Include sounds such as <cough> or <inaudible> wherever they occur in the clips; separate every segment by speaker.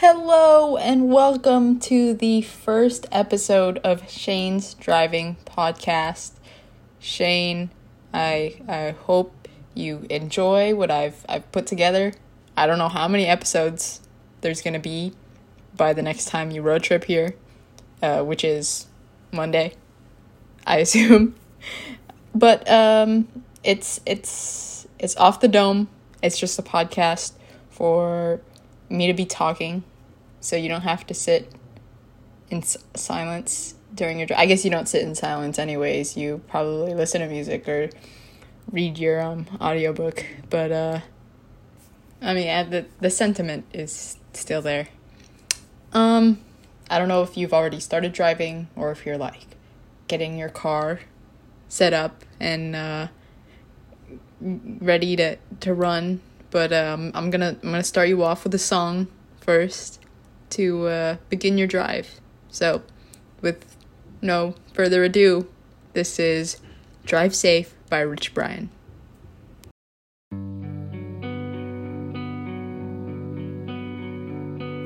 Speaker 1: Hello and welcome to the first episode of Shane's Driving Podcast. Shane, I I hope you enjoy what I've I've put together. I don't know how many episodes there's gonna be by the next time you road trip here, uh, which is Monday, I assume. <laughs> But um, it's it's it's off the dome. It's just a podcast for me to be talking so you don't have to sit in s- silence during your drive. I guess you don't sit in silence anyways. You probably listen to music or read your um audiobook, but uh I mean, uh, the the sentiment is still there. Um I don't know if you've already started driving or if you're like getting your car set up and uh ready to to run but um, I'm gonna I'm gonna start you off with a song first to uh, begin your drive. So, with no further ado, this is "Drive Safe" by Rich Brian.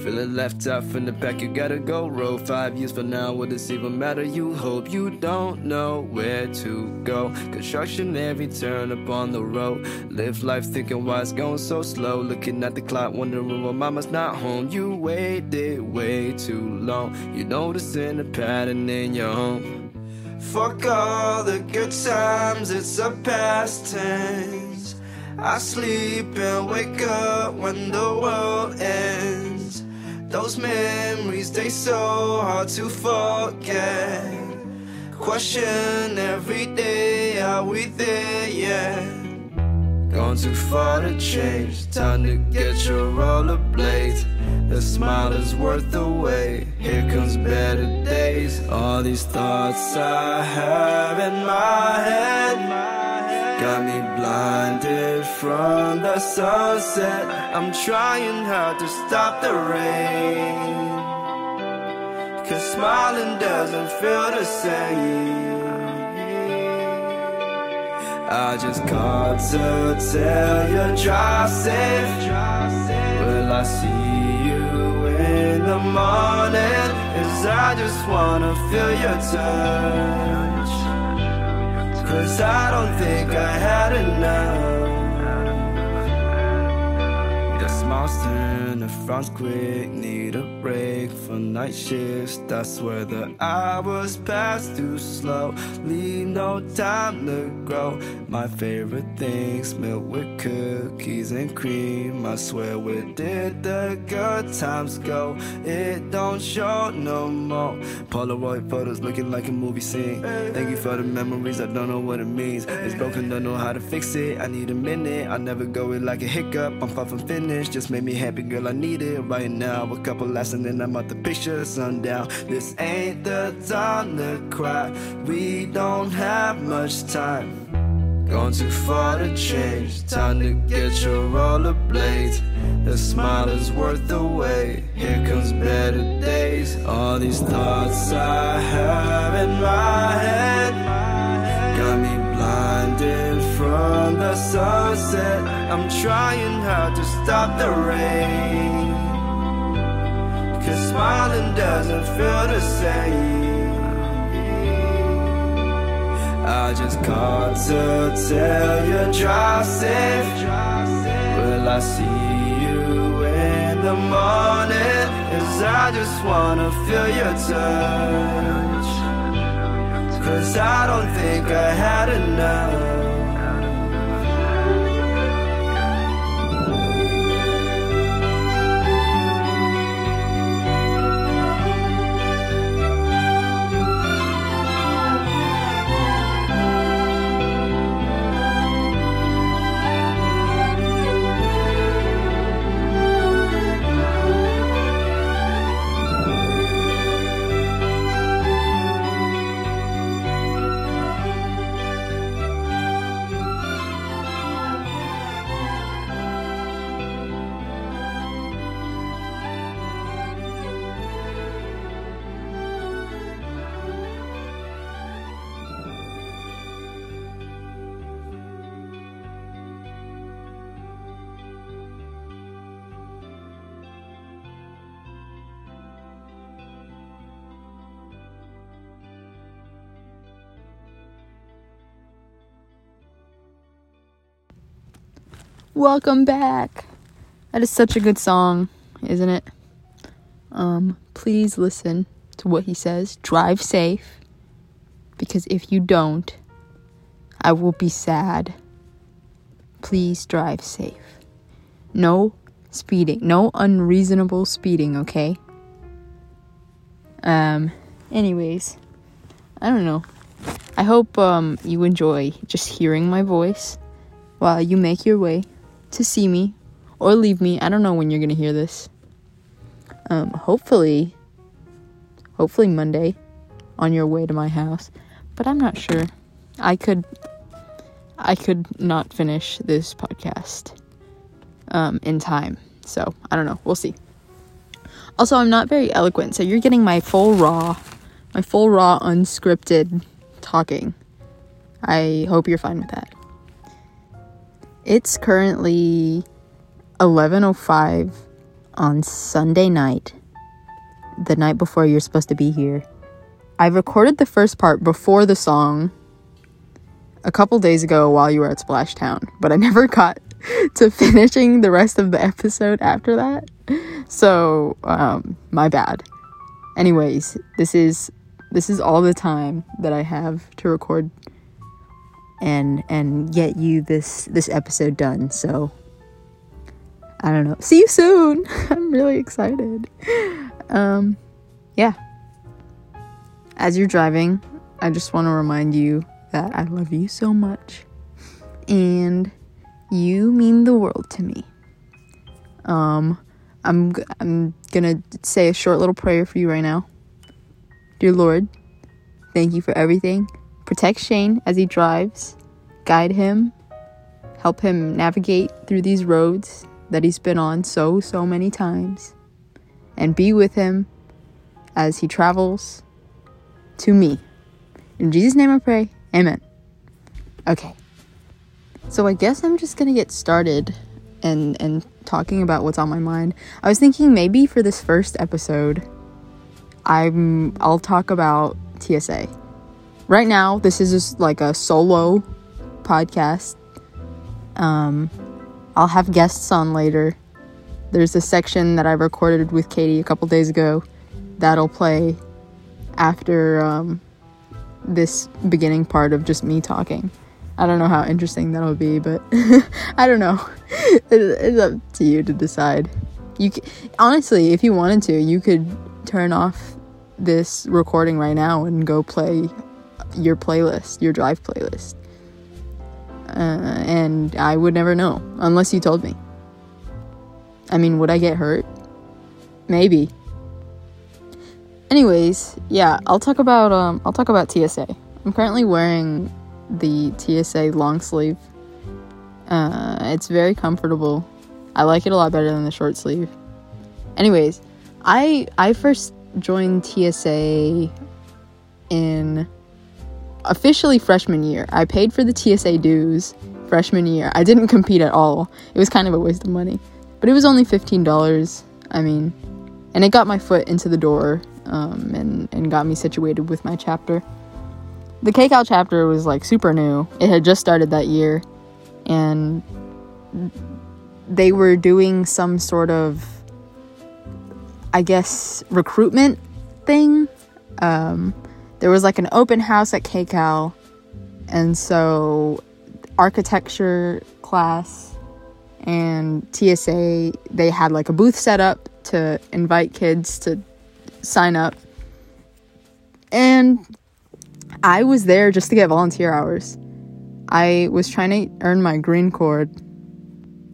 Speaker 2: Feeling left out from the back, you gotta go. Roll five years from now, will this even matter? You hope you don't know where to go. Construction every turn up on the road. Live life thinking why it's going so slow. Looking at the clock, wondering why mama's not home. You waited way too long. You noticing a pattern in your home. Fuck all the good times, it's a past tense. I sleep and wake up when the world ends. Those memories, they so hard to forget. Question every day, are we there yet? Gone too far to change, time to get your rollerblades. The smile is worth the wait. Here comes better days. All these thoughts I have in my head got me blinded from the sunset. I'm trying hard to stop the rain. Cause smiling doesn't feel the same. I just called to tell you drive safe. Will I see you in the morning? Cause I just wanna feel your touch. Cause I don't think I had enough. Turn the frowns quick. Need a break for night shifts. That's where the hours pass too slow. Leave no time to grow. My favorite things milk with cookies and cream. I swear, where did the good times go? It don't show no more. Polaroid photos looking like a movie scene. Thank you for the memories, I don't know what it means. It's broken, don't know how to fix it. I need a minute, I never go it like a hiccup. I'm far from finished, just made me happy, girl. I need it right now. A couple laughs and then I'm out the picture, sundown. This ain't the time to cry. We don't have much time. Gone too far to change. Time to get your rollerblades. The smile is worth the wait. Here comes better days. All these thoughts I have in my head from the sunset. I'm trying hard to stop the rain. Cause smiling doesn't feel the same. I just called to tell you drive safe. Will I see you in the morning? Cause I just wanna feel your touch. Cause I don't think I had enough.
Speaker 1: Welcome back. That is such a good song, isn't it? Um, please listen to what he says. Drive safe. Because if you don't, I will be sad. Please drive safe. No speeding. No unreasonable speeding, okay? Um, anyways, I don't know. I hope um you enjoy just hearing my voice while you make your way to see me or leave me. I don't know when you're going to hear this. Um hopefully hopefully Monday on your way to my house, but I'm not sure. I could I could not finish this podcast um, in time. So I don't know. We'll see. Also, I'm not very eloquent, so you're getting my full raw, my full raw unscripted talking. I hope you're fine with that. It's currently 11:05 on Sunday night, the night before you're supposed to be here. I recorded the first part before the song a couple days ago while you were at Splashtown, but I <laughs> never got to finishing the rest of the episode after that. So, um, my bad. Anyways, this is this is all the time that I have to record and and get you this this episode done. So, I don't know. See you soon. <laughs> I'm really excited. Um yeah. As you're driving, I just want to remind you that I love you so much. And you mean the world to me. Um, I'm I'm gonna say a short little prayer for you right now. Dear Lord, thank you for everything. Protect Shane as he drives. Guide him. Help him navigate through these roads that he's been on so so many times. And be with him as he travels to me. In Jesus' name I pray. Amen. Okay. So I guess I'm just gonna get started and and talking about what's on my mind. I was thinking maybe for this first episode, I'm I'll talk about TSA. Right now, this is just like a solo podcast. Um, I'll have guests on later. There's a section that I recorded with Katie a couple days ago that'll play after um, this beginning part of just me talking. I don't know how interesting that'll be, but <laughs> I don't know. <laughs> it's up to you to decide. You c- honestly, if you wanted to, you could turn off this recording right now and go play your playlist, your drive playlist. Uh, and I would never know unless you told me. I mean, would I get hurt? Maybe. Anyways, yeah, I'll talk about um I'll talk about TSA. I'm currently wearing the TSA long sleeve. Uh, it's very comfortable. I like it a lot better than the short sleeve. Anyways, I I first joined TSA in officially freshman year. I paid for the TSA dues freshman year. I didn't compete at all. It was kind of a waste of money. But it was only $15. I mean, and it got my foot into the door um, and, and got me situated with my chapter the KCAL chapter was like super new. It had just started that year, and they were doing some sort of, I guess, recruitment thing. Um, there was like an open house at KCAL, and so architecture class and TSA they had like a booth set up to invite kids to sign up. And I was there just to get volunteer hours. I was trying to earn my green cord,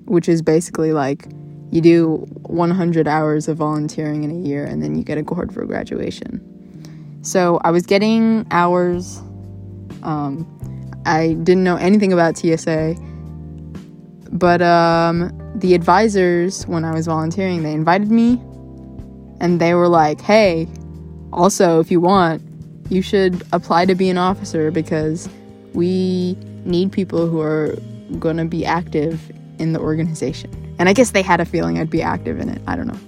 Speaker 1: which is basically like you do 100 hours of volunteering in a year and then you get a cord for graduation. So I was getting hours. Um, I didn't know anything about TSA, but um, the advisors, when I was volunteering, they invited me and they were like, hey, also, if you want, you should apply to be an officer because we need people who are going to be active in the organization. And I guess they had a feeling I'd be active in it. I don't know.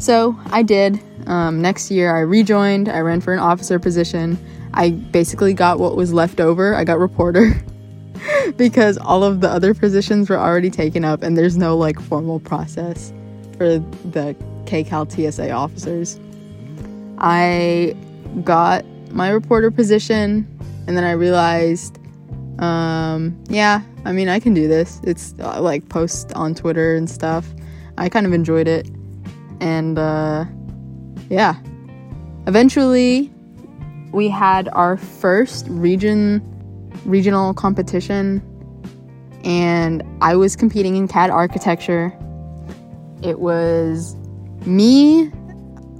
Speaker 1: So I did. Um, next year, I rejoined. I ran for an officer position. I basically got what was left over. I got reporter. <laughs> because all of the other positions were already taken up and there's no like formal process for the KCAL TSA officers. I got my reporter position and then I realized um, yeah, I mean, I can do this. It's uh, like post on Twitter and stuff. I kind of enjoyed it. And uh, yeah. Eventually, we had our first region regional competition and I was competing in CAD architecture. It was me,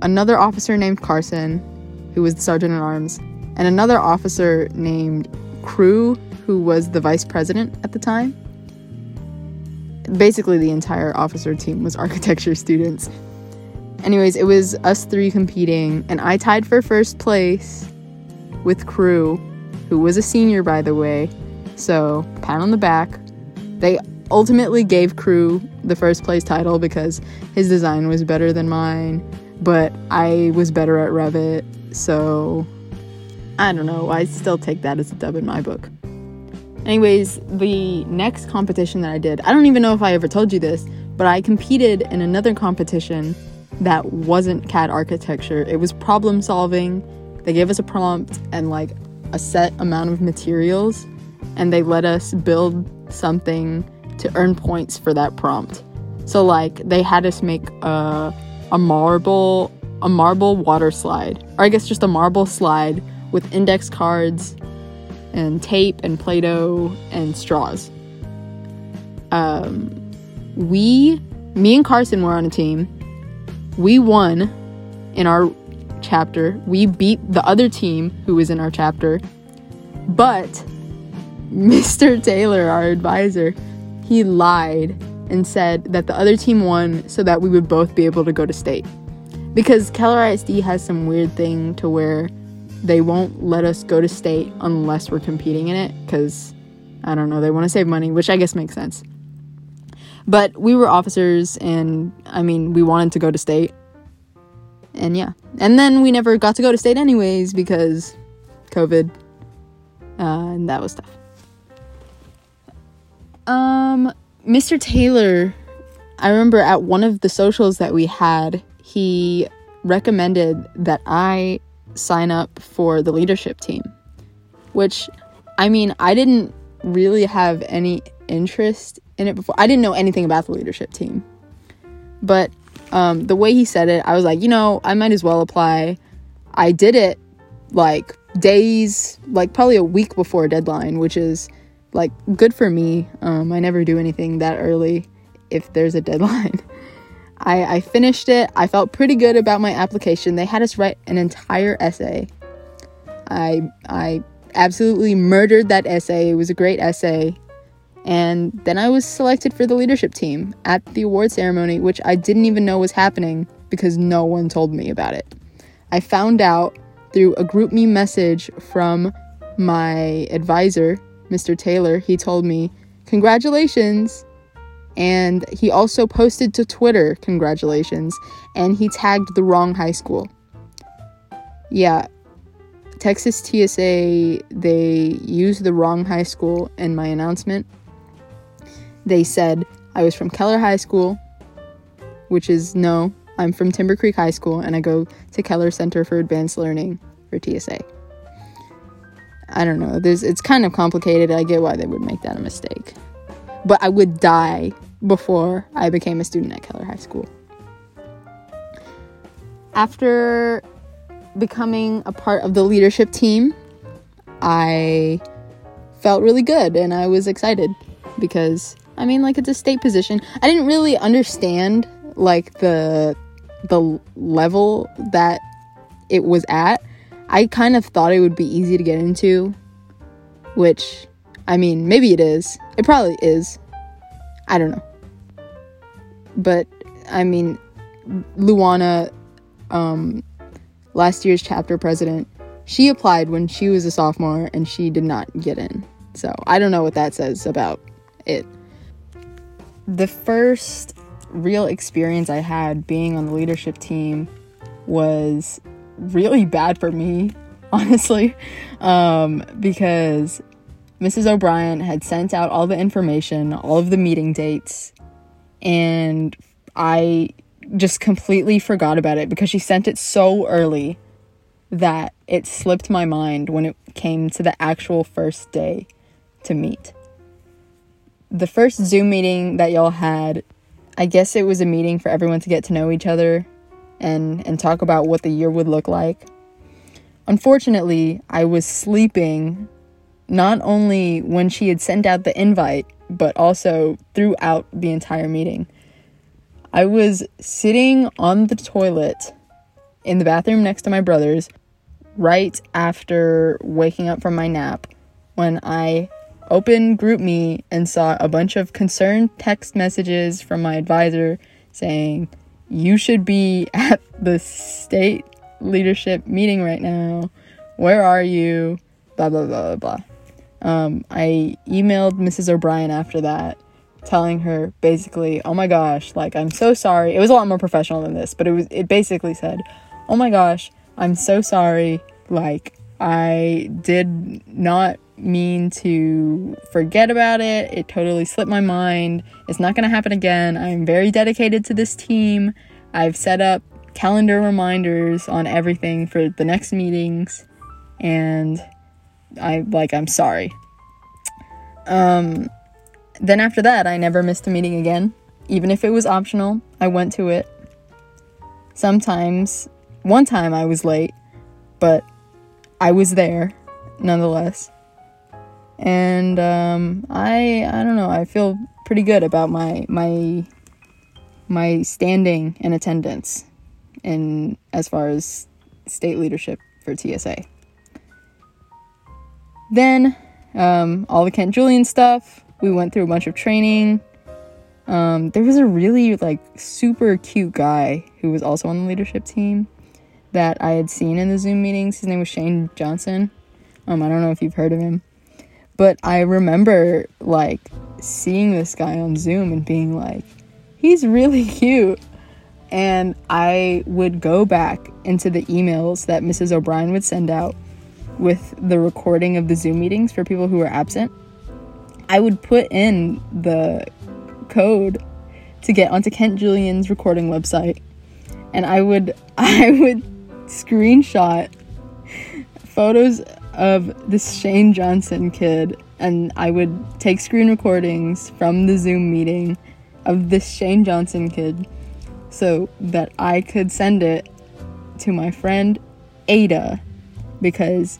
Speaker 1: another officer named Carson, who was the sergeant at arms, and another officer named Crew, who was the vice president at the time. Basically, the entire officer team was <laughs> architecture students. Anyways, it was us three competing, and I tied for first place with Crew, who was a senior, by the way. So, pat on the back. They ultimately gave Crew the first place title because his design was better than mine, but I was better at Revit, so I don't know. I still take that as a dub in my book. Anyways, the next competition that I did, I don't even know if I ever told you this, but I competed in another competition that wasn't CAD architecture. It was problem solving. They gave us a prompt and like a set amount of materials, and they let us build something to earn points for that prompt. So like they had us make a a marble a marble water slide, or I guess just a marble slide with index cards and tape and Play-Doh and straws. Um, we, me and Carson were on a team. We won in our chapter. We beat the other team who was in our chapter. But <laughs> Mr. Taylor, our advisor, he lied and said that the other team won so that we would both be able to go to state. Because Keller ISD has some weird thing to where they won't let us go to state unless we're competing in it because I don't know, they want to save money, which I guess makes sense. But we were officers and I mean, we wanted to go to state. And yeah. And then we never got to go to state anyways because COVID. Uh, and that was tough. Um, Mr. Taylor, I remember at one of the socials that we had, he recommended that I sign up for the leadership team, which I mean, I didn't really have any interest in it before. I didn't know anything about the leadership team. But um, the way he said it, I was like, you know, I might as well apply. I did it like days, like probably a week before deadline, which is like good for me. Um, I never do anything that early if there's a deadline. <laughs> I, I finished it. I felt pretty good about my application. They had us write an entire essay. I I absolutely murdered that essay. It was a great essay. And then I was selected for the leadership team at the award ceremony, which I didn't even know was happening because no one told me about it. I found out through a GroupMe message from my advisor, Mr. Taylor. He told me, Congratulations, and he also posted to Twitter, congratulations, and he tagged the wrong high school. Yeah, Texas TSA, they used the wrong high school in my announcement. They said I was from Keller High School, which is no, I'm from Timber Creek High School, and I go to Keller Center for Advanced Learning for TSA. I don't know. There's it's kind of complicated. I get why they would make that a mistake. But I would die before I became a student at Keller High School. After becoming a part of the leadership team, I felt really good and I was excited because I mean like it's a state position. I didn't really understand like the the level that it was at. I kind of thought it would be easy to get into, which I mean, maybe it is. It probably is. I don't know. But I mean, Luana, um, last year's chapter president, she applied when she was a sophomore and she did not get in. So I don't know what that says about it. The first real experience I had being on the leadership team was really bad for me, <laughs> honestly, um, because Mrs. O'Brien had sent out all the information, all of the meeting dates, and I just completely forgot about it because she sent it so early that it slipped my mind when it came to the actual first day to meet. The first Zoom meeting that y'all had, I guess it was a meeting for everyone to get to know each other and and talk about what the year would look like. Unfortunately, I was sleeping not only when she had sent out the invite, but also throughout the entire meeting. I was sitting on the toilet in the bathroom next to my brother's right after waking up from my nap when I opened GroupMe and saw a bunch of concerned text messages from my advisor saying, You should be at the state leadership meeting right now. Where are you? Blah, blah, blah, blah, blah. Um, I emailed Mrs. O'Brien after that, telling her basically, "Oh my gosh, like I'm so sorry." It was a lot more professional than this, but it was it basically said, "Oh my gosh, I'm so sorry. Like I did not mean to forget about it. It totally slipped my mind. It's not going to happen again. I'm very dedicated to this team. I've set up calendar reminders on everything for the next meetings and I like I'm sorry. Um then after that, I never missed a meeting again. Even if it was optional, I went to it. Sometimes, one time I was late, but I was there nonetheless. And um, I I don't know, I feel pretty good about my my my standing and attendance in as far as state leadership for TSA. Then, um, all the Kent Julian stuff. We went through a bunch of training. Um, there was a really like super cute guy who was also on the leadership team that I had seen in the Zoom meetings. His name was Shane Johnson. Um, I don't know if you've heard of him, but I remember like seeing this guy on Zoom and being like, he's really <laughs> cute. And I would go back into the emails that Mrs. O'Brien would send out with the recording of the Zoom meetings for people who were absent, I would put in the code to get onto Kent Julian's recording website and I would <laughs> I would screenshot photos of this Shane Johnson kid and I would take screen recordings from the Zoom meeting of this Shane Johnson kid so that I could send it to my friend Ada because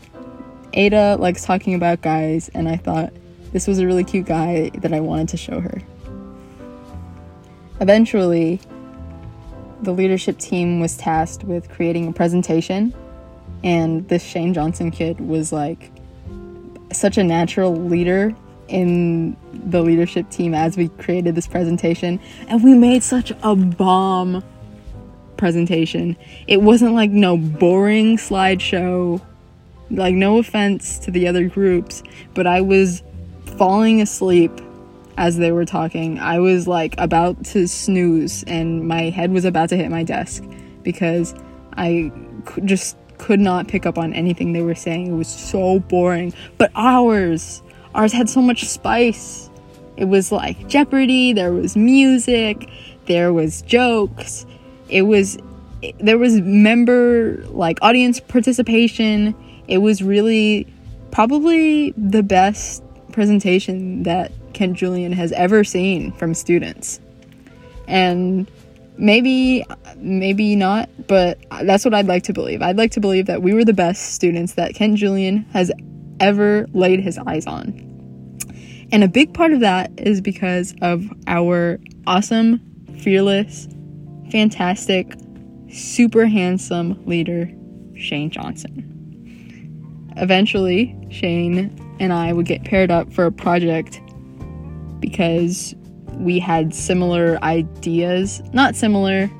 Speaker 1: Ada likes talking about guys, and I thought this was a really cute guy that I wanted to show her. Eventually, the leadership team was tasked with creating a presentation, and this Shane Johnson kid was like such a natural leader in the leadership team as we created this presentation, and we made such a bomb presentation. It wasn't like no boring slideshow like, no offense to the other groups, but I was falling asleep as they were talking. I was like about to snooze, and my head was about to hit my desk because I just could not pick up on anything they were saying. It was so boring. But ours, ours had so much spice. It was like Jeopardy, there was music, there was jokes, it was there was member like audience participation it was really probably the best presentation that Kent Julian has ever seen from students. And maybe maybe not, but that's what I'd like to believe. I'd like to believe that we were the best students that Kent Julian has ever laid his eyes on. And a big part of that is because of our awesome, fearless, fantastic, super handsome leader, Shane Johnson. Eventually, Shane and I would get paired up for a project because we had similar ideas. Not similar.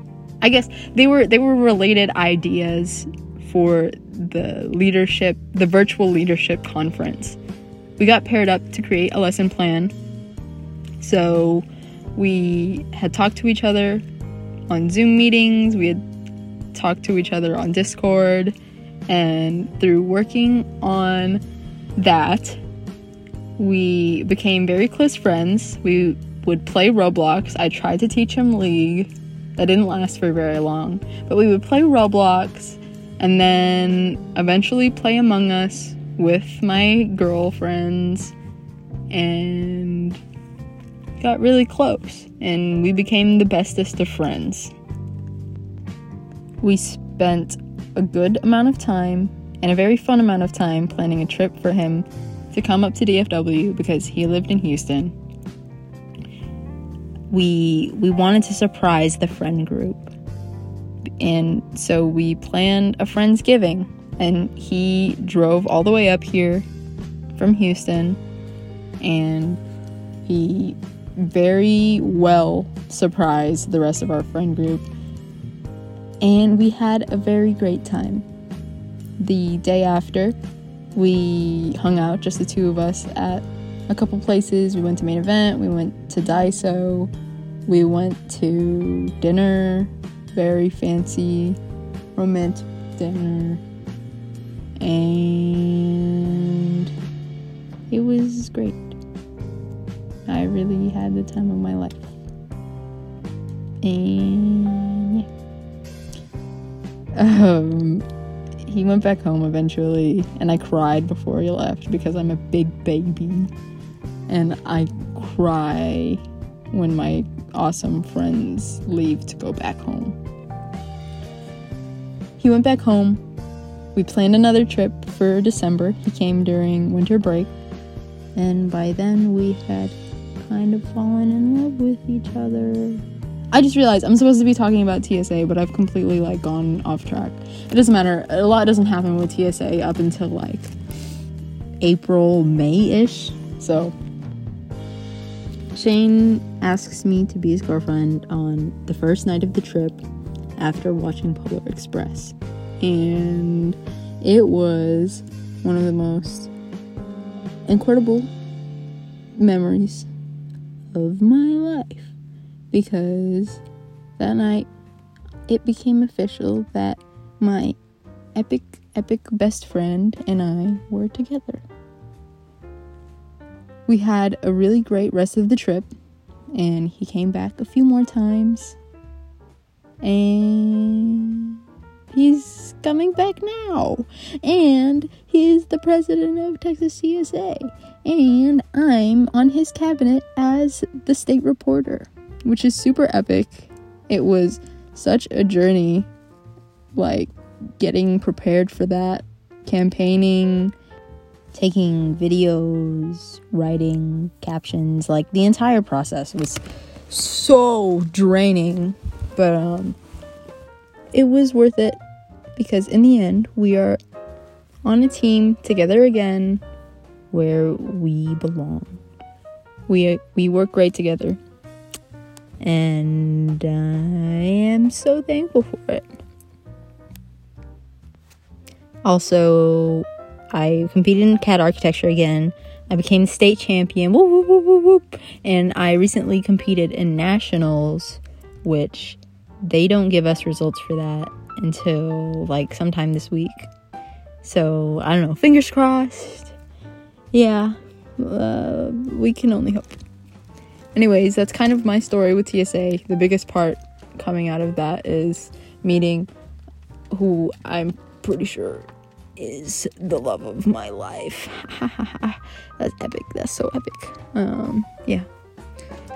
Speaker 1: I guess they were they were related ideas for the leadership, the virtual leadership conference. We got paired up to create a lesson plan. So we had talked to each other on Zoom meetings, we had talked to each other on Discord, and through working on that, we became very close friends. We would play Roblox. I tried to teach him League. That didn't last for very long. But we would play Roblox and then eventually play Among Us with my girlfriends and got really close and we became the bestest of friends. We spent a good amount of time and a very fun amount of time planning a trip for him to come up to DFW because he lived in Houston. We we wanted to surprise the friend group. And so we planned a friendsgiving and he drove all the way up here from Houston and he very well surprised the rest of our friend group. And we had a very great time. The day after, we hung out, just the two of us, at a couple places. We went to Main Event, we went to Daiso, we went to dinner, very fancy, romantic dinner, and it was great. I really had the time of my life. And yeah. Um, he went back home eventually, and I cried before he left because I'm a big baby. And I cry when my awesome friends leave to go back home. He went back home. We planned another trip for December. He came during winter break. And by then, we had kind of fallen in love with each other. I just realized I'm supposed to be talking about TSA, but I've completely like gone off track. It doesn't matter. A lot doesn't happen with TSA up until like April, May-ish. So Shane asks me to be his girlfriend on the first night of the trip after watching Polar Express. And it was one of the most incredible memories of my life because that night it became official that my epic, epic best friend and I were together. We had a really great rest of the trip, and he came back a few more times, and he's coming back now, and he's the president of Texas TSA, and I'm on his cabinet as the state reporter, which is super epic. It was such a journey, like getting prepared for that, campaigning, taking videos, writing captions, like the entire process was so draining, but um it was worth it because in the end we are on a team together again where we belong. We we work great together. And I am so thankful for it. Also, I competed in CAD architecture again. I became state champion. And I recently competed in nationals, which they don't give us results for that until like sometime this week. So I don't know. Fingers crossed yeah, uh, we can only hope. Anyways, that's kind of my story with TSA. The biggest part coming out of that is meeting who I'm pretty sure is the love of my life. <laughs> That's epic. That's so epic. Um, yeah.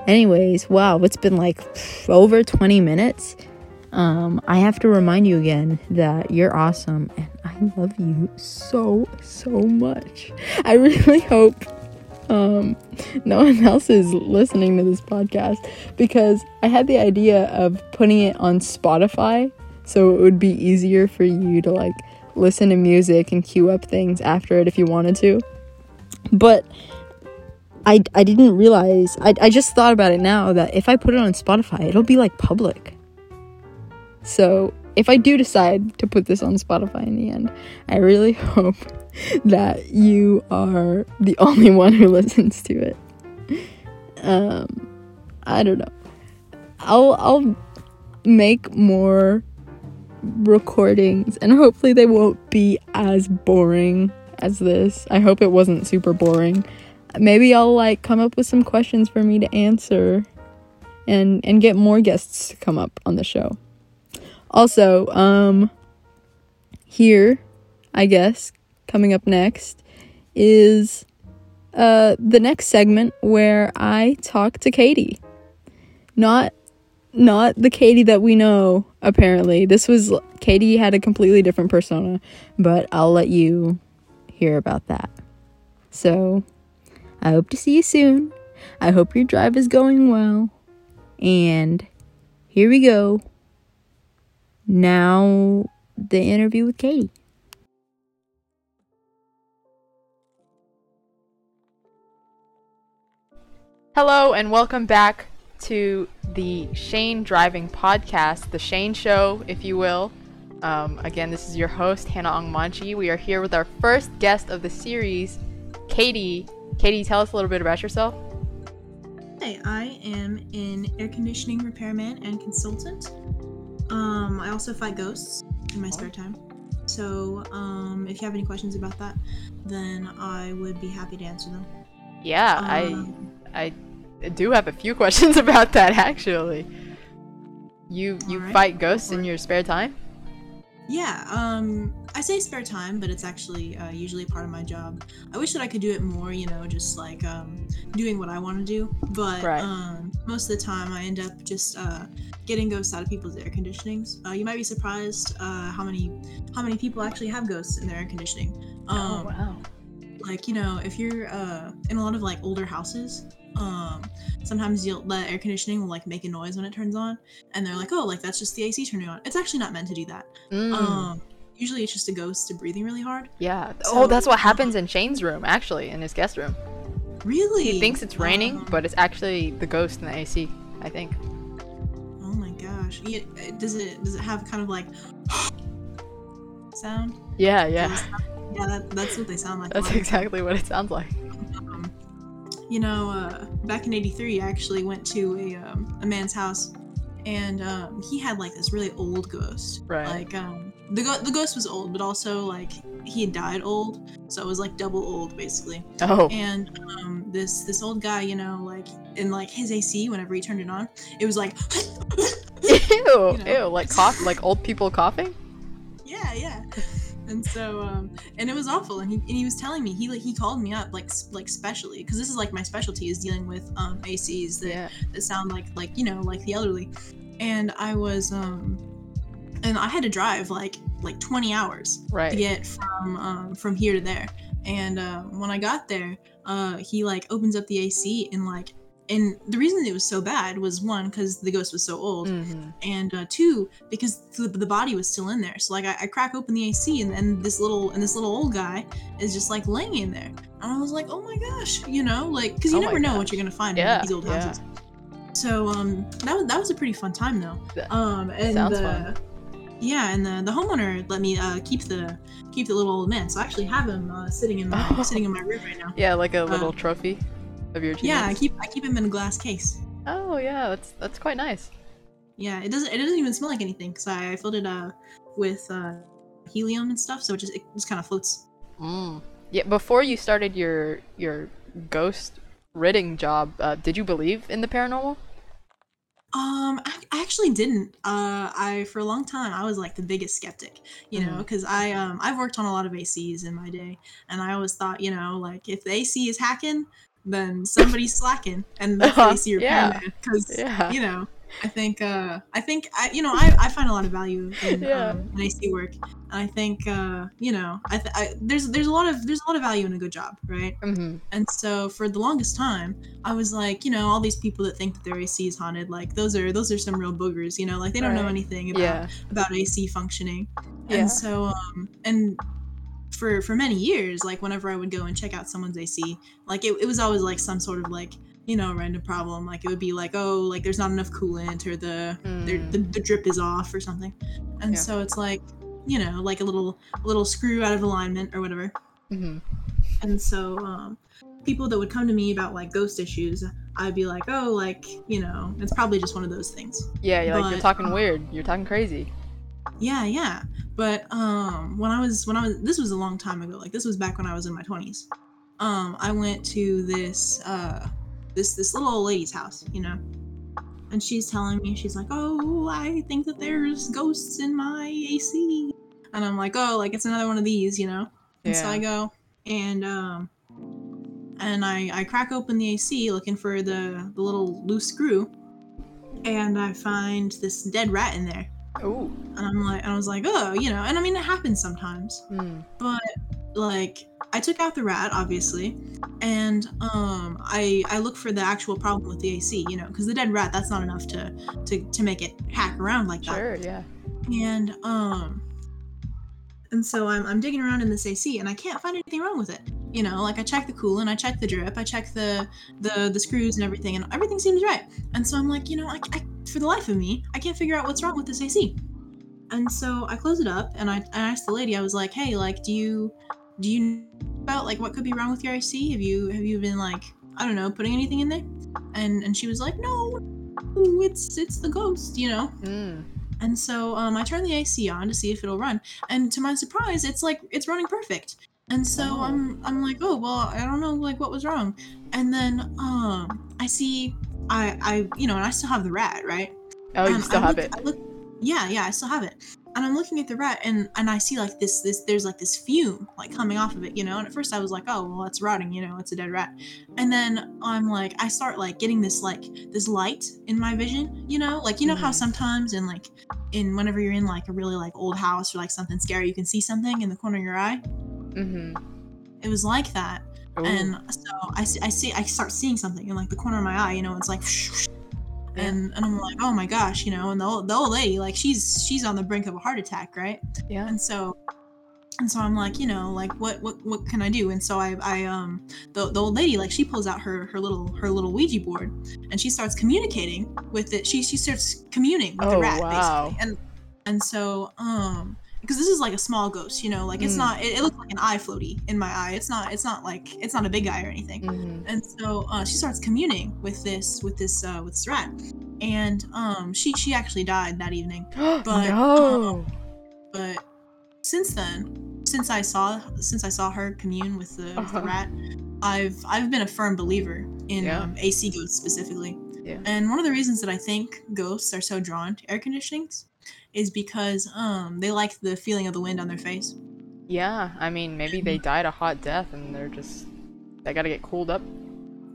Speaker 1: Anyways, wow, it's been like over 20 minutes. Um, I have to remind you again that you're awesome and I love you so, so much. I <laughs> really hope um, no one else is listening to this podcast because I had the idea of putting it on Spotify so it would be easier for you to like listen to music and queue up things after it if you wanted to. But I, I didn't realize, I, I just thought about it now that if I put it on Spotify, it'll be like public. So, if I do decide to put this on Spotify in the end, I really <laughs> hope that you are the <laughs> only one who listens to it. Um, I don't know. I'll I'll make more recordings and hopefully they won't be as boring as this. I hope it wasn't super boring. maybe I'll like come up with some questions for me to answer and and get more guests to come up on the show. Also, um here, I guess, coming up next is uh the next segment where I talk to Katie. Not not the Katie that we know apparently. This was Katie had a completely different persona, but I'll let you hear about that. So, I hope to see you soon. I hope your drive is going well. And here we go. Now, the interview with Katie. Hello, and welcome back to the Shane Driving Podcast, the Shane Show, if you will. Um, again, this is your host, Hannah Ongmanchi. We are here with our first guest of the series, Katie. Katie, tell us a little bit about yourself.
Speaker 3: Hi, I am an air conditioning repairman and consultant. Um, I also fight ghosts in my spare time. So, um, if you have any questions about that, then I would be happy to answer them.
Speaker 1: Yeah,
Speaker 3: Um,
Speaker 1: I I do have a few questions <laughs> about that actually. You you
Speaker 3: Alright,
Speaker 1: fight ghosts in your spare time?
Speaker 3: Yeah, um, I say spare time, but it's actually uh, usually part of my job. I wish that I could do it more, you know, just like um, doing what I want to do. But
Speaker 1: Right.
Speaker 3: um, most of the time, I end up just uh, getting ghosts out of people's air conditionings. Uh, you might be surprised uh, how many how many people actually have ghosts in their air conditioning. Um,
Speaker 1: oh wow.
Speaker 3: like you know if you're uh in a lot of like older houses um sometimes you'll the air conditioning will like make a noise when it turns on and they're like oh like that's just the ac turning on it's actually not meant to do that
Speaker 1: Mm,
Speaker 3: um usually it's just a ghost breathing really hard
Speaker 1: yeah.
Speaker 3: so-
Speaker 1: oh, that's what happens in Shane's room actually, in his guest room.
Speaker 3: really
Speaker 1: He thinks it's raining,
Speaker 3: Um,
Speaker 1: but it's actually the ghost in the AC. I think.
Speaker 3: oh my gosh yeah, does it does it have kind of like <gasps> sound
Speaker 1: Yeah, yeah.
Speaker 3: yeah that, that's what they sound like
Speaker 1: That's
Speaker 3: lot of the time.
Speaker 1: exactly what it sounds like.
Speaker 3: You know, uh, back in '83, I actually went to a um, a man's house, and um, he had like this really old ghost.
Speaker 1: Right.
Speaker 3: Like, um, the go- the ghost was old, but also like he had died old, so it was like double old basically.
Speaker 1: Oh.
Speaker 3: And um, this this old guy, you know, like in like his AC, whenever he turned it on, it was like, <laughs>
Speaker 1: Ew,
Speaker 3: know.
Speaker 1: ew, like cough, like old people coughing.
Speaker 3: yeah, yeah. And so, um, and it was awful. And he, and he was telling me he like he called me up like like specially because this is like my specialty is dealing with um ACs that
Speaker 1: Yeah.
Speaker 3: that sound like like you know like the elderly and i was um and i had to drive like like 20 hours
Speaker 1: right.
Speaker 3: to get from um from here to there and uh, when i got there uh he like opens up the ac and like and the reason it was so bad was one because the ghost was so old
Speaker 1: hmm
Speaker 3: and uh, two because the, the body was still in there. So like I, I crack open the ac and then this little and this little old guy is just like laying in there. And i was like oh my gosh you know like because you
Speaker 1: Oh
Speaker 3: never know what you're gonna find
Speaker 1: Yeah,
Speaker 3: in these old houses. Yeah. so um that was that was a pretty fun time though. Um and
Speaker 1: sounds
Speaker 3: the,
Speaker 1: fun.
Speaker 3: yeah and the the homeowner let me uh keep the keep the little old man. So i actually have him uh, sitting in my <laughs> sitting in my room right now.
Speaker 1: Yeah, like a little trophy of your
Speaker 3: yeah i keep i keep him in a glass case
Speaker 1: Oh yeah, that's that's quite nice.
Speaker 3: yeah it doesn't it doesn't even smell like anything because I, I filled it uh with uh helium and stuff so it just it just kind of floats
Speaker 1: Mm. Yeah, before you started your your ghost ridding job, uh, did you believe in the paranormal?
Speaker 3: Um, I, I actually didn't. Uh, I for a long time I was like the biggest skeptic, you know,
Speaker 1: Mhm.
Speaker 3: because I um I've worked on a lot of ACs in my day, and I always thought, you know, like if the AC is hacking, then somebody's slacking, and that's
Speaker 1: Uh-huh,
Speaker 3: AC
Speaker 1: yeah,
Speaker 3: repairman, because
Speaker 1: Yeah.
Speaker 3: you know, I think uh I think I you know I, I find a lot of value in,
Speaker 1: Yeah.
Speaker 3: um, in AC work, and I think uh you know I, th- I there's there's a lot of there's a lot of value in a good job, right?
Speaker 1: hmm
Speaker 3: And so for the longest time, I was like, you know, all these people that think that their AC is haunted, like those are those are some real boogers, you know, like they don't know anything about
Speaker 1: Yeah.
Speaker 3: about AC functioning.
Speaker 1: Yeah.
Speaker 3: And so um and for for many years, like whenever I would go and check out someone's AC, like it, it was always like some sort of like you know random problem like it would be like oh like there's not enough coolant or the
Speaker 1: Mm.
Speaker 3: the, the drip is off or something and
Speaker 1: Yeah.
Speaker 3: so it's like you know like a little a little screw out of alignment or whatever
Speaker 1: hmm
Speaker 3: and so um, people that would come to me about like ghost issues, I'd be like, oh, like you know, it's probably just one of those things.
Speaker 1: Yeah, you're like you're talking
Speaker 3: um,
Speaker 1: weird. You're talking crazy.
Speaker 3: Yeah, yeah. But um, when I was when I was this was a long time ago. Like this was back when I was in my twenties. um, I went to this uh, this this little old lady's house, you know, and she's telling me she's like, "Oh, I think that there's ghosts in my AC," and I'm like, "Oh, like it's another one of these," you know. And so I go and um, and I I crack open the AC looking for the the little loose screw, and I find this dead rat in there.
Speaker 1: Ooh.
Speaker 3: And I'm like, and I was like, oh, you know, and I mean, it happens sometimes,
Speaker 1: Hmm.
Speaker 3: but like, I took out the rat, obviously, and um, I I look for the actual problem with the AC, you know, because the dead rat that's not enough to to to make it hack around like that.
Speaker 1: Sure. Yeah.
Speaker 3: And um, and so I'm I'm digging around in this AC, and I can't find anything wrong with it. You know, like I check the coolant, I check the drip, I check the the the screws and everything, and everything seems right. And so I'm like, you know, I, I for the life of me, I can't figure out what's wrong with this AC. And so I close it up, and I, I asked the lady, I was like, hey, like, do you do you know about like what could be wrong with your AC? Have you have you been like I don't know putting anything in there? And and she was like, no, it's it's the ghost, you know.
Speaker 1: Hmm.
Speaker 3: And so um, I turn the AC on to see if it'll run, and to my surprise, it's like it's running perfect. And so
Speaker 1: Oh.
Speaker 3: I'm I'm like, oh well, I don't know like what was wrong. And then um I see I I you know, and I still have the rat, right?
Speaker 1: Oh, you still
Speaker 3: I
Speaker 1: have
Speaker 3: look-
Speaker 1: it.
Speaker 3: I look, yeah, yeah, I still have it. And I'm looking at the rat, and and I see like this this there's like this fume like coming off of it, you know. And at first I was like, oh well, it's rotting, you know, it's a dead rat. And then I'm like, I start like getting this like this light in my vision, you know, like you know how
Speaker 1: Mhm.
Speaker 3: sometimes in like in whenever you're in like a really like old house or like something scary, you can see something in the corner of your eye.
Speaker 1: Mm-hmm.
Speaker 3: It was like that, and so I see, I see I start seeing something in like the corner of my eye, you know, it's like <laughs> and and I'm like, oh my gosh, you know, and the old, the old lady, like she's she's on the brink of a heart attack, right?
Speaker 1: yeah.
Speaker 3: And so and so I'm like, you know, like what what what can I do? And so I I um the, the old lady like she pulls out her her little her little Ouija board and she starts communicating with it. She she starts communing with the
Speaker 1: Oh,
Speaker 3: rat
Speaker 1: wow.
Speaker 3: basically. And and so um because this is like a small ghost, you know, like it's
Speaker 1: Mm.
Speaker 3: not it, it looks like an eye floaty in my eye. It's not it's not like it's not a big eye or anything
Speaker 1: Mm-hmm.
Speaker 3: and so uh, she starts communing with this with this uh, with this rat and um she she actually died that evening <gasps> But,
Speaker 1: no.
Speaker 3: but since then since i saw since i saw her commune with the,
Speaker 1: Uh-huh.
Speaker 3: the rat i've i've been a firm believer in
Speaker 1: Yeah.
Speaker 3: um, ac ghosts specifically
Speaker 1: Yeah.
Speaker 3: and one of the reasons that i think ghosts are so drawn to air conditionings is because um they like the feeling of the wind on their face
Speaker 1: yeah. I mean, maybe they died a hot death and they're just they gotta get cooled up.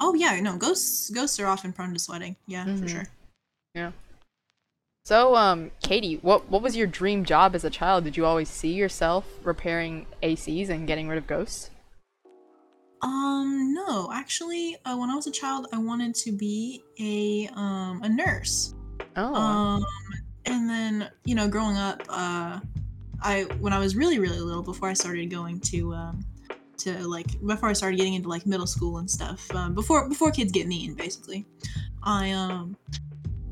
Speaker 3: oh yeah no ghosts ghosts are often prone to sweating yeah for
Speaker 1: Mhm.
Speaker 3: sure Yeah.
Speaker 1: So, um, Katie, what what was your dream job as a child? Did you always see yourself repairing ACs and getting rid of ghosts?
Speaker 3: Um, no, actually, uh, when I was a child, I wanted to be a um a nurse.
Speaker 1: Oh.
Speaker 3: Um, and then you know, growing up, uh, I when I was really really little, before I started going to um to like before I started getting into like middle school and stuff, um, before before kids get mean, basically, I um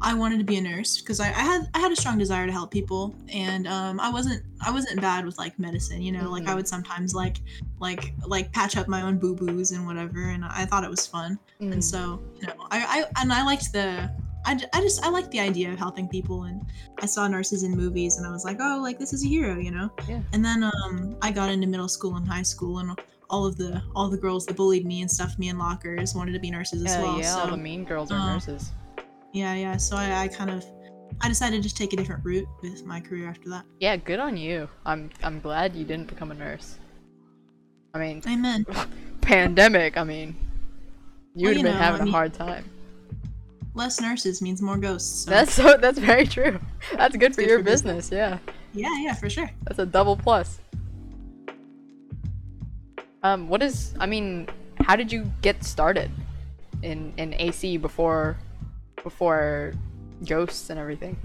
Speaker 3: I wanted to be a nurse because I, I had I had a strong desire to help people, and um, I wasn't I wasn't bad with like medicine, you know. Like I
Speaker 1: Mhm.
Speaker 3: would sometimes like like like patch up my own boo boos and whatever, and I thought it was fun.
Speaker 1: Mm.
Speaker 3: And so you know, I, I and I liked the I, I just I liked the idea of helping people, and I saw nurses in movies, and I was like, oh, like this is a hero, you know.
Speaker 1: Yeah.
Speaker 3: And then um I got into middle school and high school, and all of the all the girls that bullied me and stuffed me in lockers wanted to be nurses as
Speaker 1: yeah,
Speaker 3: well.
Speaker 1: yeah,
Speaker 3: so
Speaker 1: all the mean girls are
Speaker 3: uh,
Speaker 1: nurses.
Speaker 3: yeah, yeah. So I, I kind of I decided to take a different route with my career after that.
Speaker 1: Yeah, good on you. I'm I'm glad you didn't become a nurse. I mean,
Speaker 3: Amen. <laughs>
Speaker 1: pandemic. I mean, you
Speaker 3: Well,
Speaker 1: have been
Speaker 3: know,
Speaker 1: having
Speaker 3: I
Speaker 1: a
Speaker 3: mean-
Speaker 1: hard time.
Speaker 3: Less nurses means more ghosts. So.
Speaker 1: That's <laughs> so. That's very true. That's good for
Speaker 3: good
Speaker 1: your
Speaker 3: for
Speaker 1: business. Yeah,
Speaker 3: yeah, yeah, for sure.
Speaker 1: that's a double plus. Um, what is? I mean, how did you get started in in AC before before ghosts and everything?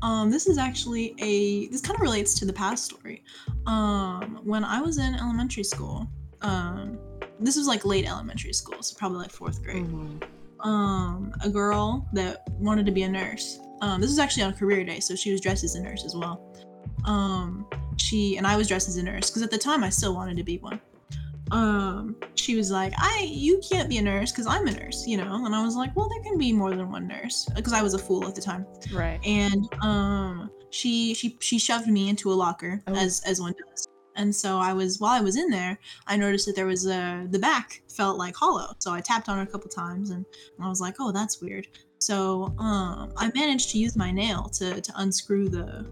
Speaker 3: Um, this is actually a this kind of relates to the past story. Um, when I was in elementary school, um, this was like late elementary school, so probably like fourth grade. Um, a girl that wanted to be a nurse. Um, this was actually on career day, so she was dressed as a nurse as well. Um, she and I was dressed as a nurse because at the time I still wanted to be one. Um, she was like, "I, you can't be a nurse because I'm a nurse, you know." And I was like, "Well, there can be more than one nurse," because I was a fool at the time
Speaker 1: Right.
Speaker 3: and um she she she shoved me into a locker
Speaker 1: Oh.
Speaker 3: as as one does And so I was while I was in there, I noticed that there was a the back felt like hollow. So I tapped on it a couple times and I was like, "Oh, that's weird." So um, I managed to use my nail to to unscrew the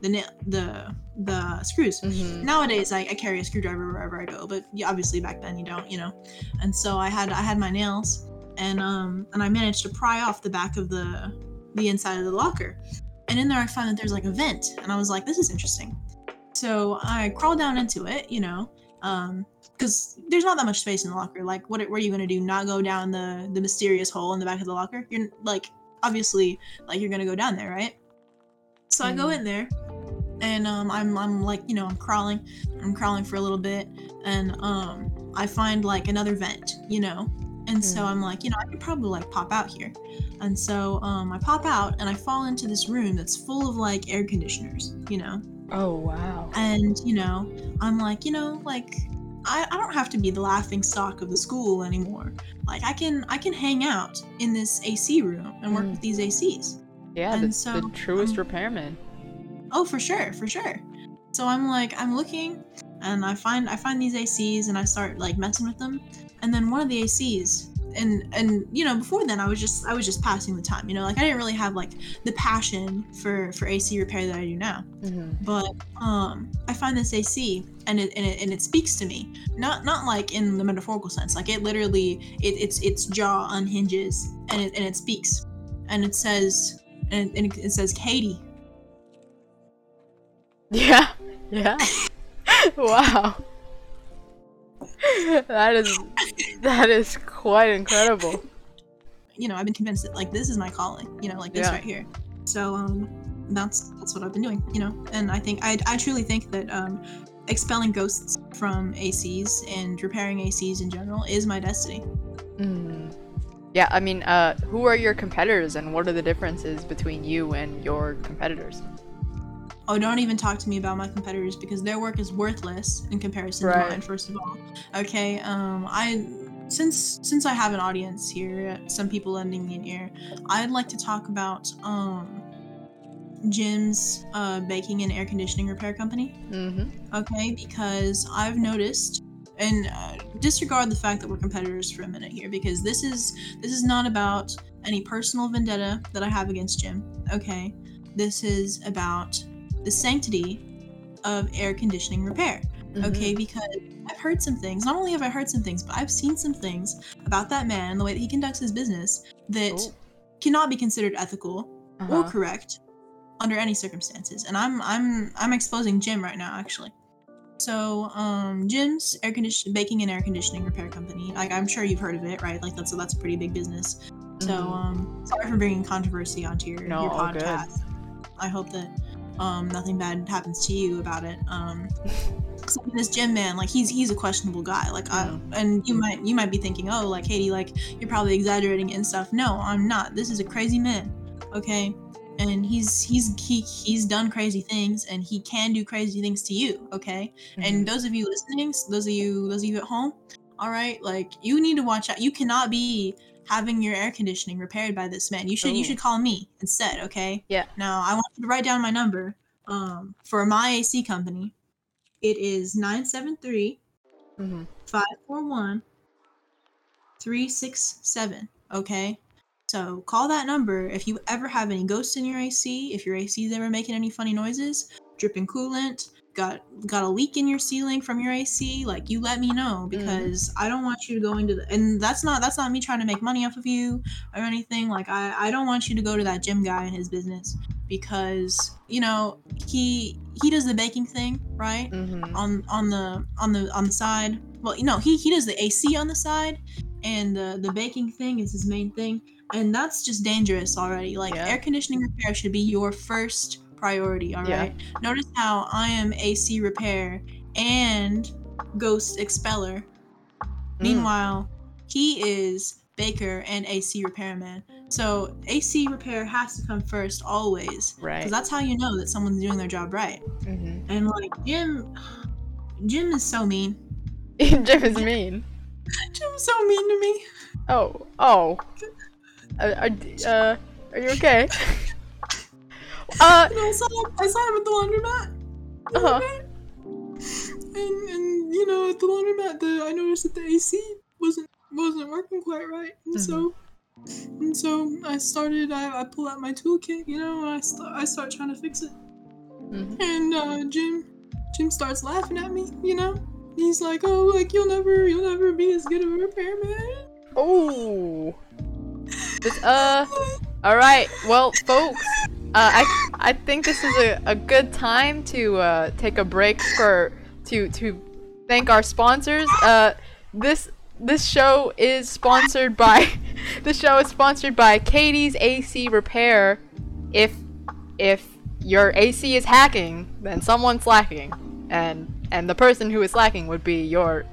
Speaker 3: the nail the the screws.
Speaker 1: Mhm.
Speaker 3: Nowadays, I, I carry a screwdriver wherever I go, but obviously back then you don't, you know. And so I had I had my nails, and um and I managed to pry off the back of the the inside of the locker, and in there I found that there's like a vent, and I was like, this is interesting. So I crawl down into it, you know, um because there's not that much space in the locker. Like, what, what are you gonna do? Not go down the the mysterious hole in the back of the locker? You're like obviously like you're gonna go down there, right? So I go
Speaker 1: Mhm.
Speaker 3: in there, and um, I'm I'm like you know I'm crawling, I'm crawling for a little bit, and um, I find like another vent, you know, and so
Speaker 1: Mm.
Speaker 3: I'm like you know I could probably like pop out here, and so um, I pop out and I fall into this room that's full of like air conditioners, you know,
Speaker 1: Oh wow.
Speaker 3: and you know I'm like you know like. I, I don't have to be the laughing stock of the school anymore. Like I can I can hang out in this AC room and work
Speaker 1: Mm.
Speaker 3: with these ACs.
Speaker 1: Yeah,
Speaker 3: and
Speaker 1: the,
Speaker 3: so,
Speaker 1: the truest
Speaker 3: um,
Speaker 1: repairman.
Speaker 3: Oh, for sure, for sure. So I'm like, I'm looking, and I find I find these ACs, and I start like messing with them, and then one of the ACs, and and you know, before then I was just I was just passing the time, you know, like I didn't really have like the passion for for AC repair that I do now.
Speaker 1: hmm
Speaker 3: But um, I find this AC, and it and it, and it speaks to me, not not like in the metaphorical sense, like it literally it, its its jaw unhinges, and it and it speaks, and it says and, and it says Katie.
Speaker 1: Yeah. <laughs> Yeah. <laughs> wow. <laughs> that is <laughs> that is quite incredible.
Speaker 3: you know, I've been convinced that like this is my calling, you know, like this
Speaker 1: Yeah.
Speaker 3: right here. So um that's that's what I've been doing, you know. And I think I I truly think that um expelling ghosts from ACs and repairing ACs in general is my destiny.
Speaker 1: Mm. Yeah, I mean, uh, who are your competitors, and what are the differences between you and your competitors?
Speaker 3: Oh, don't even talk to me about my competitors because their work is worthless in comparison
Speaker 1: Right.
Speaker 3: to mine. First of all, okay. Um, I since since I have an audience here, some people lending me an ear, I'd like to talk about um Jim's uh, baking and air conditioning repair company.
Speaker 1: Mm-hmm.
Speaker 3: okay because i've noticed and uh, disregard the fact that we're competitors for a minute here because this is this is not about any personal vendetta that i have against jim okay this is about the sanctity of air conditioning repair
Speaker 1: Mm-hmm.
Speaker 3: okay because i've heard some things not only have i heard some things but i've seen some things about that man and the way that he conducts his business that
Speaker 1: Oh.
Speaker 3: cannot be considered ethical or
Speaker 1: Uh-huh.
Speaker 3: correct under any circumstances. And I'm I'm I'm exposing Jim right now actually. So um Jim's air condition baking and air conditioning repair company. Like I'm sure you've heard of it, right? Like that's a, that's a pretty big business. So
Speaker 1: Mhm.
Speaker 3: um sorry for bringing controversy onto your,
Speaker 1: No,
Speaker 3: your podcast. I hope that um nothing bad happens to you about it. Um <laughs> this Jim man, like he's he's a questionable guy. Like I and you might you might be thinking, oh, like Katie, like you're probably exaggerating and stuff. No, I'm not. This is a crazy man. Okay. And he's he's he he's done crazy things and he can do crazy things to you, okay?
Speaker 1: Mhm.
Speaker 3: And those of you listening, those of you those of you at home, all right, like you need to watch out. You cannot be having your air conditioning repaired by this man. You should you should call me instead, okay?
Speaker 1: Yeah.
Speaker 3: Now I want you to write down my number. Um, for my AC company, it is 973
Speaker 1: Mhm.
Speaker 3: 541 367. Okay. So call that number if you ever have any ghosts in your AC, if your AC is ever making any funny noises, dripping coolant, got got a leak in your ceiling from your AC, like you let me know because I don't want you to go into the and that's not that's not me trying to make money off of you or anything. Like I I don't want you to go to that Jim guy in his business because you know he he does the baking thing, right?
Speaker 1: Mhm.
Speaker 3: on on the on the on the side. Well, you know, he he does the AC on the side, and the the baking thing is his main thing, and that's just dangerous already. Like
Speaker 1: Yeah.
Speaker 3: air conditioning repair should be your first priority. All right.
Speaker 1: Yeah.
Speaker 3: Notice how I am AC repair and ghost expeller.
Speaker 1: Mm.
Speaker 3: Meanwhile, he is baker and AC repairman. So AC repair has to come first always,
Speaker 1: Right.
Speaker 3: because that's how you know that someone's doing their job right.
Speaker 1: Mhm.
Speaker 3: And like Jim, <sighs> Jim is so mean. <laughs>
Speaker 1: Jim is mean. <laughs>
Speaker 3: Jim's so mean to me.
Speaker 1: Oh, oh. Uh, are, uh, are you okay? <laughs> uh,
Speaker 3: I saw, I saw him at the laundromat.
Speaker 1: Uh-huh.
Speaker 3: and and you know at the laundromat, the I noticed that the AC wasn't wasn't working quite right, and so and so I started. I, I pull out my toolkit, you know, and I start I start trying to fix it,
Speaker 1: Mhm.
Speaker 3: and uh, Jim Jim starts laughing at me, you know. He's like, "Oh, like you'll never you'll never be as good of a repairman."
Speaker 1: Oh. This, <laughs> uh. All right. Well, folks, uh, I I think this is a, a good time to uh, take a break for to to thank our sponsors. Uh, this this show is sponsored by <laughs> this show is sponsored by Katie's AC Repair. If if your AC is hacking, then someone's slacking, and and the person who is slacking would be your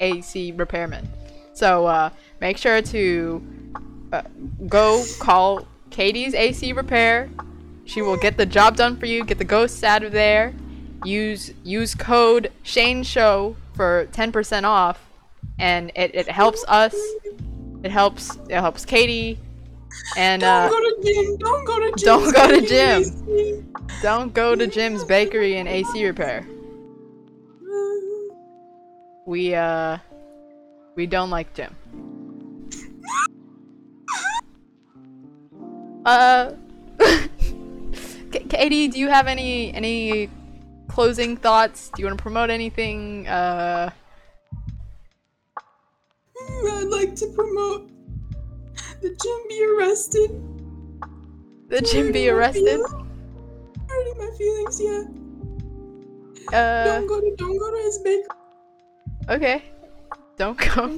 Speaker 1: AC repairman. So uh, make sure to uh, go call Katie's AC Repair. She will get the job done for you. Get the ghosts out of there. Use use code Shane Show for ten percent off, and it, it helps us. It helps it helps Katie, and
Speaker 3: Don't
Speaker 1: uh,
Speaker 3: go to Jim. Don't go to Jim.
Speaker 1: don't go to Jim. don't go to Jim's Bakery and AC Repair. We uh we don't like Jim. Uh <laughs> Katie, do you have any any closing thoughts? Do you want to promote anything? Uh
Speaker 3: I'd like to promote the Jim be arrested.
Speaker 1: the Jim be arrested?
Speaker 3: Hurting my feelings, yeah.
Speaker 1: Uh
Speaker 3: don't go to don't go to his bakery.
Speaker 1: okay. Don't go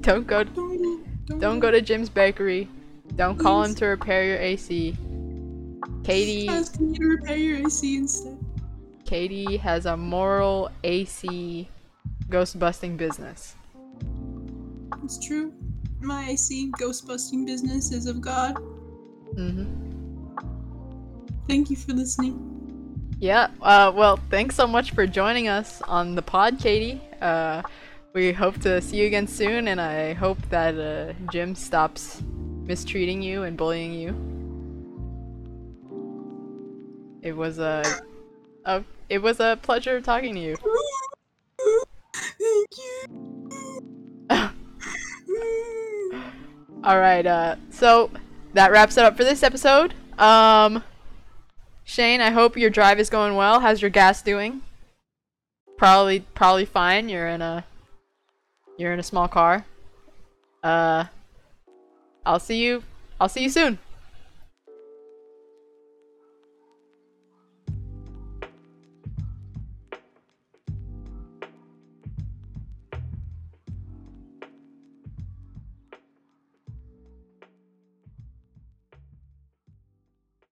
Speaker 1: don't go
Speaker 3: Don't. Don't,
Speaker 1: don't go to Jim's Bakery. Don't call him to repair your AC. Katie
Speaker 3: Ask me to repair your AC instead.
Speaker 1: Katie has a moral AC ghost busting business.
Speaker 3: It's true. My AC ghost busting business is of God.
Speaker 1: hmm
Speaker 3: Thank you for listening.
Speaker 1: Yeah. Uh, well, thanks so much for joining us on the pod, Katie. Uh, we hope to see you again soon, and I hope that uh, Jim stops mistreating you and bullying you. It was a, a it was a pleasure talking to you. <laughs>
Speaker 3: Thank you. <laughs>
Speaker 1: All right. Uh, so that wraps it up for this episode. Um, Shane, I hope your drive is going well. How's your gas doing? Probably, probably fine. You're in a, you're in a small car. Uh, I'll see you. I'll see you soon.